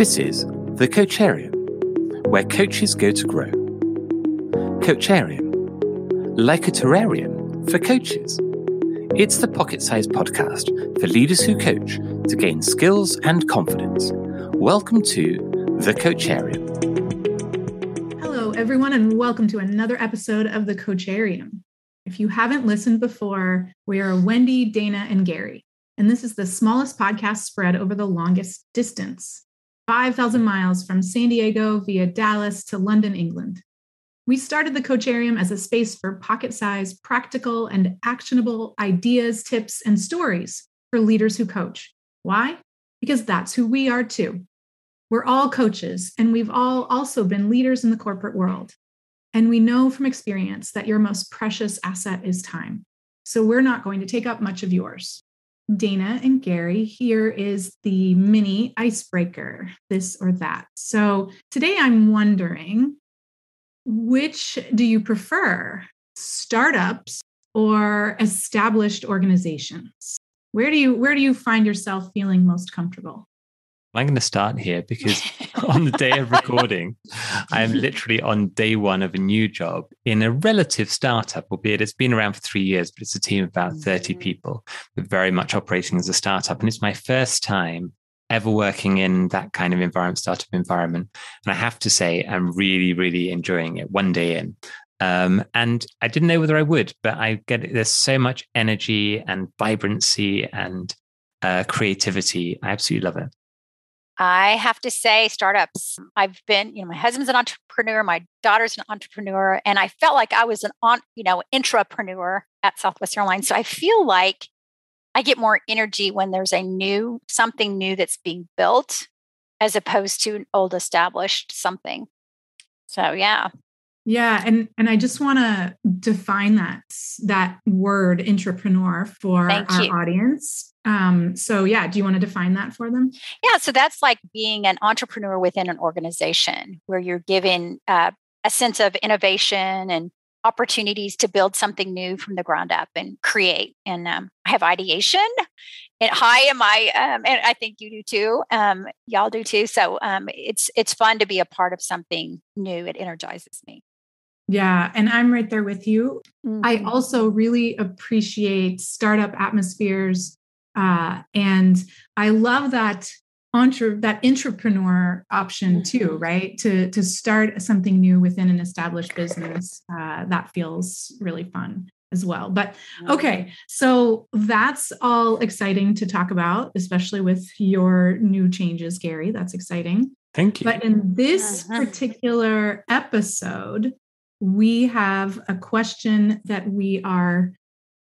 This is The Coacharium, where coaches go to grow. Coacharium, like a terrarium for coaches. It's the pocket sized podcast for leaders who coach to gain skills and confidence. Welcome to The Coacharium. Hello, everyone, and welcome to another episode of The Coacharium. If you haven't listened before, we are Wendy, Dana, and Gary, and this is the smallest podcast spread over the longest distance 5,000 miles from San Diego via Dallas to London, England. We started the Coacharium as a space for pocket sized, practical, and actionable ideas, tips, and stories for leaders who coach. Why? Because that's who we are too. We're all coaches, and we've all also been leaders in the corporate world. And we know from experience that your most precious asset is time. So we're not going to take up much of yours. Dana and Gary, here is the mini icebreaker, this or that. So today I'm wondering which do you prefer, startups or established organizations? Where do you where do you find yourself feeling most comfortable? I'm going to start here because on the day of recording, I am literally on day one of a new job in a relative startup, albeit it's been around for three years, but it's a team of about 30 mm-hmm. people, but very much operating as a startup. And it's my first time ever working in that kind of environment, startup environment. And I have to say, I'm really, really enjoying it one day in. Um, and I didn't know whether I would, but I get it. There's so much energy and vibrancy and uh, creativity. I absolutely love it. I have to say, startups. I've been, you know, my husband's an entrepreneur, my daughter's an entrepreneur, and I felt like I was an on, you know, intrapreneur at Southwest Airlines. So I feel like I get more energy when there's a new something new that's being built as opposed to an old established something. So yeah. Yeah, and and I just want to define that that word intrapreneur for Thank our you. audience. Um, so yeah, do you want to define that for them? Yeah, so that's like being an entrepreneur within an organization where you're given uh, a sense of innovation and opportunities to build something new from the ground up and create. And um, I have ideation. And hi, am I? Um, and I think you do too. Um, y'all do too. So um, it's it's fun to be a part of something new. It energizes me. Yeah, and I'm right there with you. Mm-hmm. I also really appreciate startup atmospheres, uh, and I love that entre- that entrepreneur option too, mm-hmm. right? To to start something new within an established business, uh, that feels really fun as well. But okay, so that's all exciting to talk about, especially with your new changes, Gary. That's exciting. Thank you. But in this uh-huh. particular episode, we have a question that we are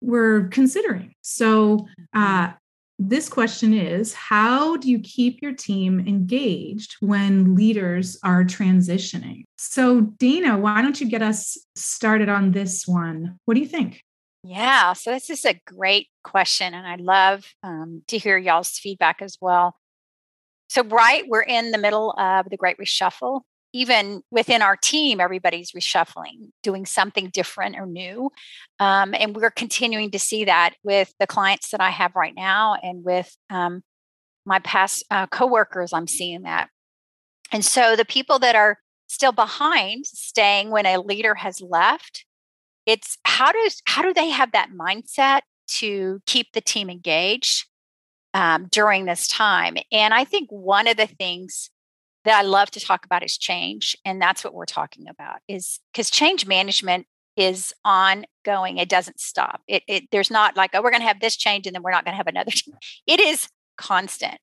we're considering. So uh, this question is how do you keep your team engaged when leaders are transitioning? So Dana, why don't you get us started on this one? What do you think? Yeah, so this is a great question, and I love um, to hear y'all's feedback as well. So, right, we're in the middle of the Great Reshuffle even within our team, everybody's reshuffling, doing something different or new. Um, and we're continuing to see that with the clients that I have right now and with um, my past uh, coworkers, I'm seeing that. And so the people that are still behind, staying when a leader has left, it's how does how do they have that mindset to keep the team engaged um, during this time? And I think one of the things that I love to talk about is change. And that's what we're talking about is because change management is ongoing. It doesn't stop. It, it there's not like, oh, we're going to have this change and then we're not going to have another. Change. It is constant.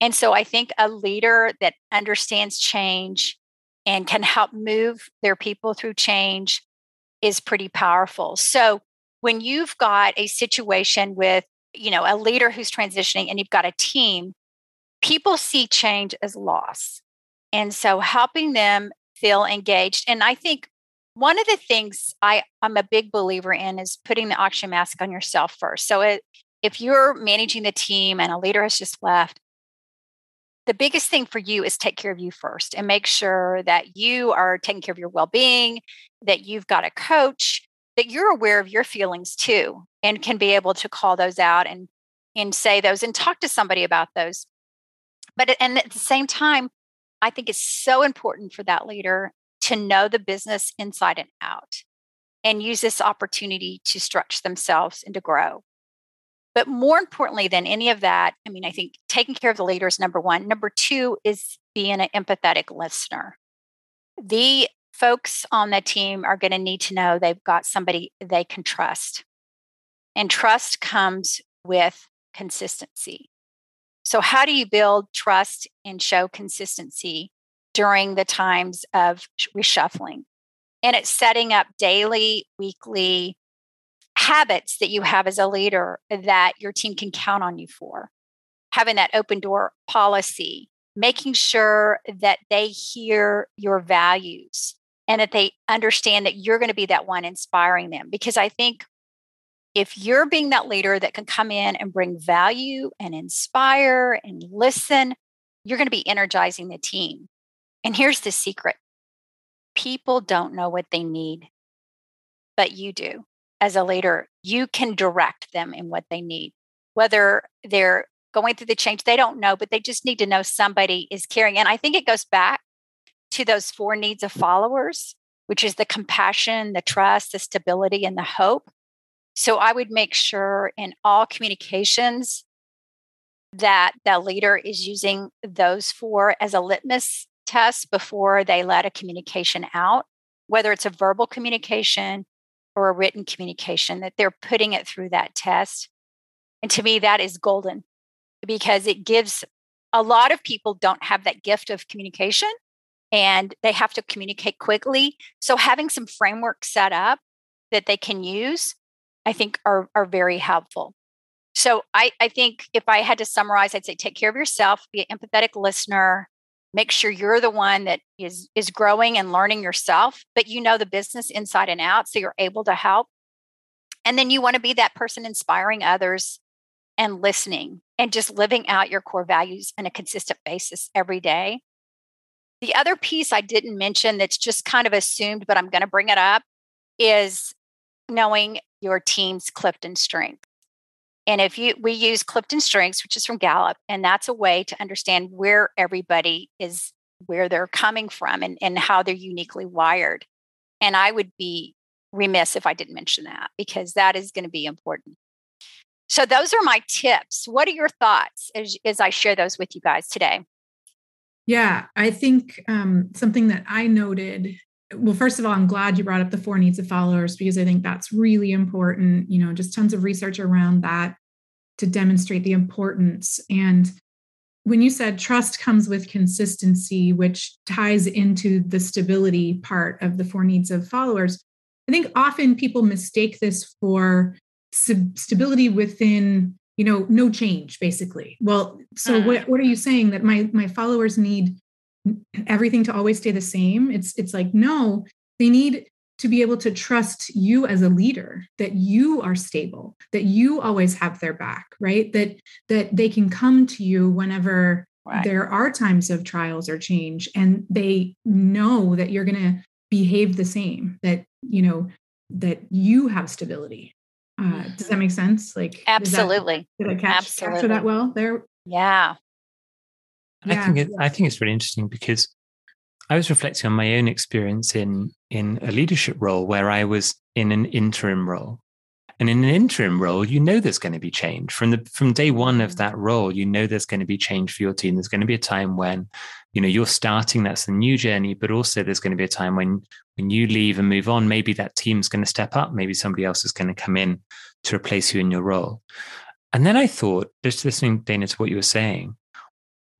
And so I think a leader that understands change and can help move their people through change is pretty powerful. So when you've got a situation with, you know, a leader who's transitioning and you've got a team, people see change as loss. And so helping them feel engaged. And I think one of the things I, I'm a big believer in is putting the oxygen mask on yourself first. So it, if you're managing the team and a leader has just left, the biggest thing for you is take care of you first and make sure that you are taking care of your well-being, that you've got a coach, that you're aware of your feelings too and can be able to call those out and and say those and talk to somebody about those. But and at the same time, I think it's so important for that leader to know the business inside and out and use this opportunity to stretch themselves and to grow. But more importantly than any of that, I mean, I think taking care of the leader is number one. Number two is being an empathetic listener. The folks on the team are going to need to know they've got somebody they can trust. And trust comes with consistency. So, how do you build trust and show consistency during the times of reshuffling? And it's setting up daily, weekly habits that you have as a leader that your team can count on you for. Having that open door policy, making sure that they hear your values and that they understand that you're going to be that one inspiring them. Because I think if you're being that leader that can come in and bring value and inspire and listen, you're going to be energizing the team. And here's the secret people don't know what they need, but you do. As a leader, you can direct them in what they need, whether they're going through the change, they don't know, but they just need to know somebody is caring. And I think it goes back to those four needs of followers, which is the compassion, the trust, the stability, and the hope. So I would make sure in all communications that the leader is using those four as a litmus test before they let a communication out, whether it's a verbal communication or a written communication, that they're putting it through that test. And to me, that is golden because it gives a lot of people don't have that gift of communication and they have to communicate quickly. So having some framework set up that they can use I think are, are very helpful. So I, I think if I had to summarize, I'd say take care of yourself, be an empathetic listener, make sure you're the one that is is growing and learning yourself, but you know the business inside and out, so you're able to help. And then you want to be that person inspiring others and listening and just living out your core values on a consistent basis every day. The other piece I didn't mention that's just kind of assumed, but I'm going to bring it up is knowing your team's Clifton strength. And if you we use Clifton Strengths, which is from Gallup, and that's a way to understand where everybody is, where they're coming from, and, and how they're uniquely wired. And I would be remiss if I didn't mention that because that is going to be important. So those are my tips. What are your thoughts as, as I share those with you guys today? Yeah, I think um, something that I noted well first of all i'm glad you brought up the four needs of followers because i think that's really important you know just tons of research around that to demonstrate the importance and when you said trust comes with consistency which ties into the stability part of the four needs of followers i think often people mistake this for stability within you know no change basically well so uh. what, what are you saying that my my followers need everything to always stay the same. It's it's like no they need to be able to trust you as a leader that you are stable that you always have their back right? That that they can come to you whenever right. there are times of trials or change and they know that you're going to behave the same that you know that you have stability. Uh, does that make sense? Like absolutely did, that, did i catch, absolutely. capture that well there? Yeah yeah. I think it, I think it's really interesting because I was reflecting on my own experience in in a leadership role where I was in an interim role. And in an interim role, you know there's going to be change from the from day one of mm. that role. You know there's going to be change for your team. There's going to be a time when, you know, you're starting. That's the new journey. But also, there's going to be a time when when you leave and move on. Maybe that team's going to step up. Maybe somebody else is going to come in to replace you in your role. And then I thought, just listening, Dana, to what you were saying.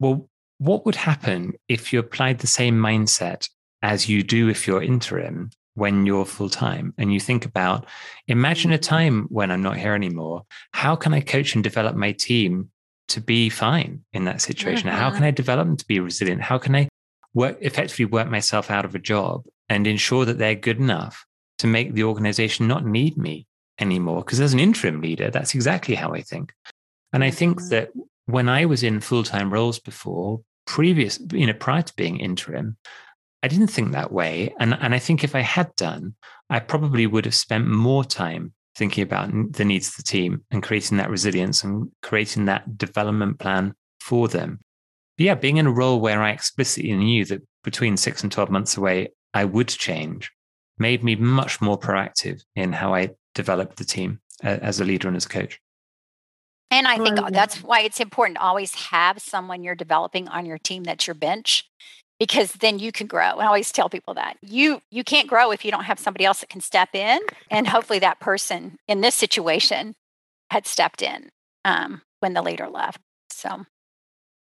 Well, what would happen if you applied the same mindset as you do if you're interim when you're full time and you think about imagine a time when I'm not here anymore. How can I coach and develop my team to be fine in that situation? How can mm-hmm. I develop them to be resilient? How can I work effectively work myself out of a job and ensure that they're good enough to make the organization not need me anymore? Because as an interim leader, that's exactly how I think. And I think mm-hmm. that when I was in full time roles before, previous, you know, prior to being interim, I didn't think that way. And, and I think if I had done, I probably would have spent more time thinking about the needs of the team and creating that resilience and creating that development plan for them. But yeah, being in a role where I explicitly knew that between six and 12 months away, I would change made me much more proactive in how I developed the team as a leader and as a coach. And I think that's why it's important to always have someone you're developing on your team that's your bench because then you can grow. I always tell people that. You you can't grow if you don't have somebody else that can step in and hopefully that person in this situation had stepped in um, when the leader left. So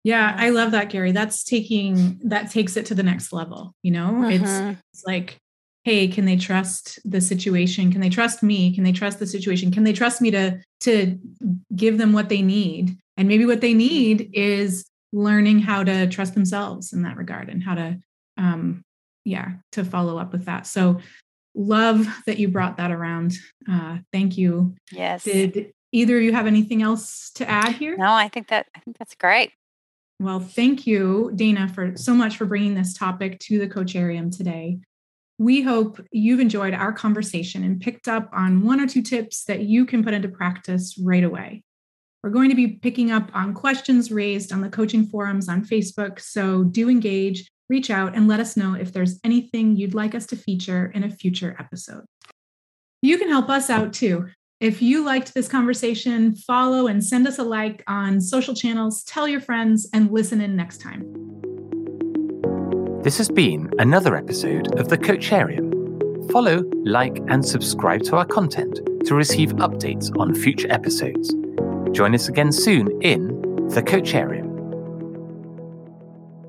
yeah, I love that, Gary. That's taking that takes it to the next level. You know, mm-hmm. it's it's like, hey, can they trust the situation? Can they trust me? Can they trust the situation? Can they trust me to to give them what they need? And maybe what they need is learning how to trust themselves in that regard and how to um yeah, to follow up with that. So love that you brought that around. Uh thank you. Yes. Did either of you have anything else to add here? No, I think that I think that's great. Well, thank you, Dana, for so much for bringing this topic to the Coacharium today. We hope you've enjoyed our conversation and picked up on one or two tips that you can put into practice right away. We're going to be picking up on questions raised on the coaching forums on Facebook, so do engage, reach out, and let us know if there's anything you'd like us to feature in a future episode. You can help us out too. If you liked this conversation, follow and send us a like on social channels, tell your friends, and listen in next time. This has been another episode of the Coacharium. Follow, like, and subscribe to our content to receive updates on future episodes. Join us again soon in the Coacharium.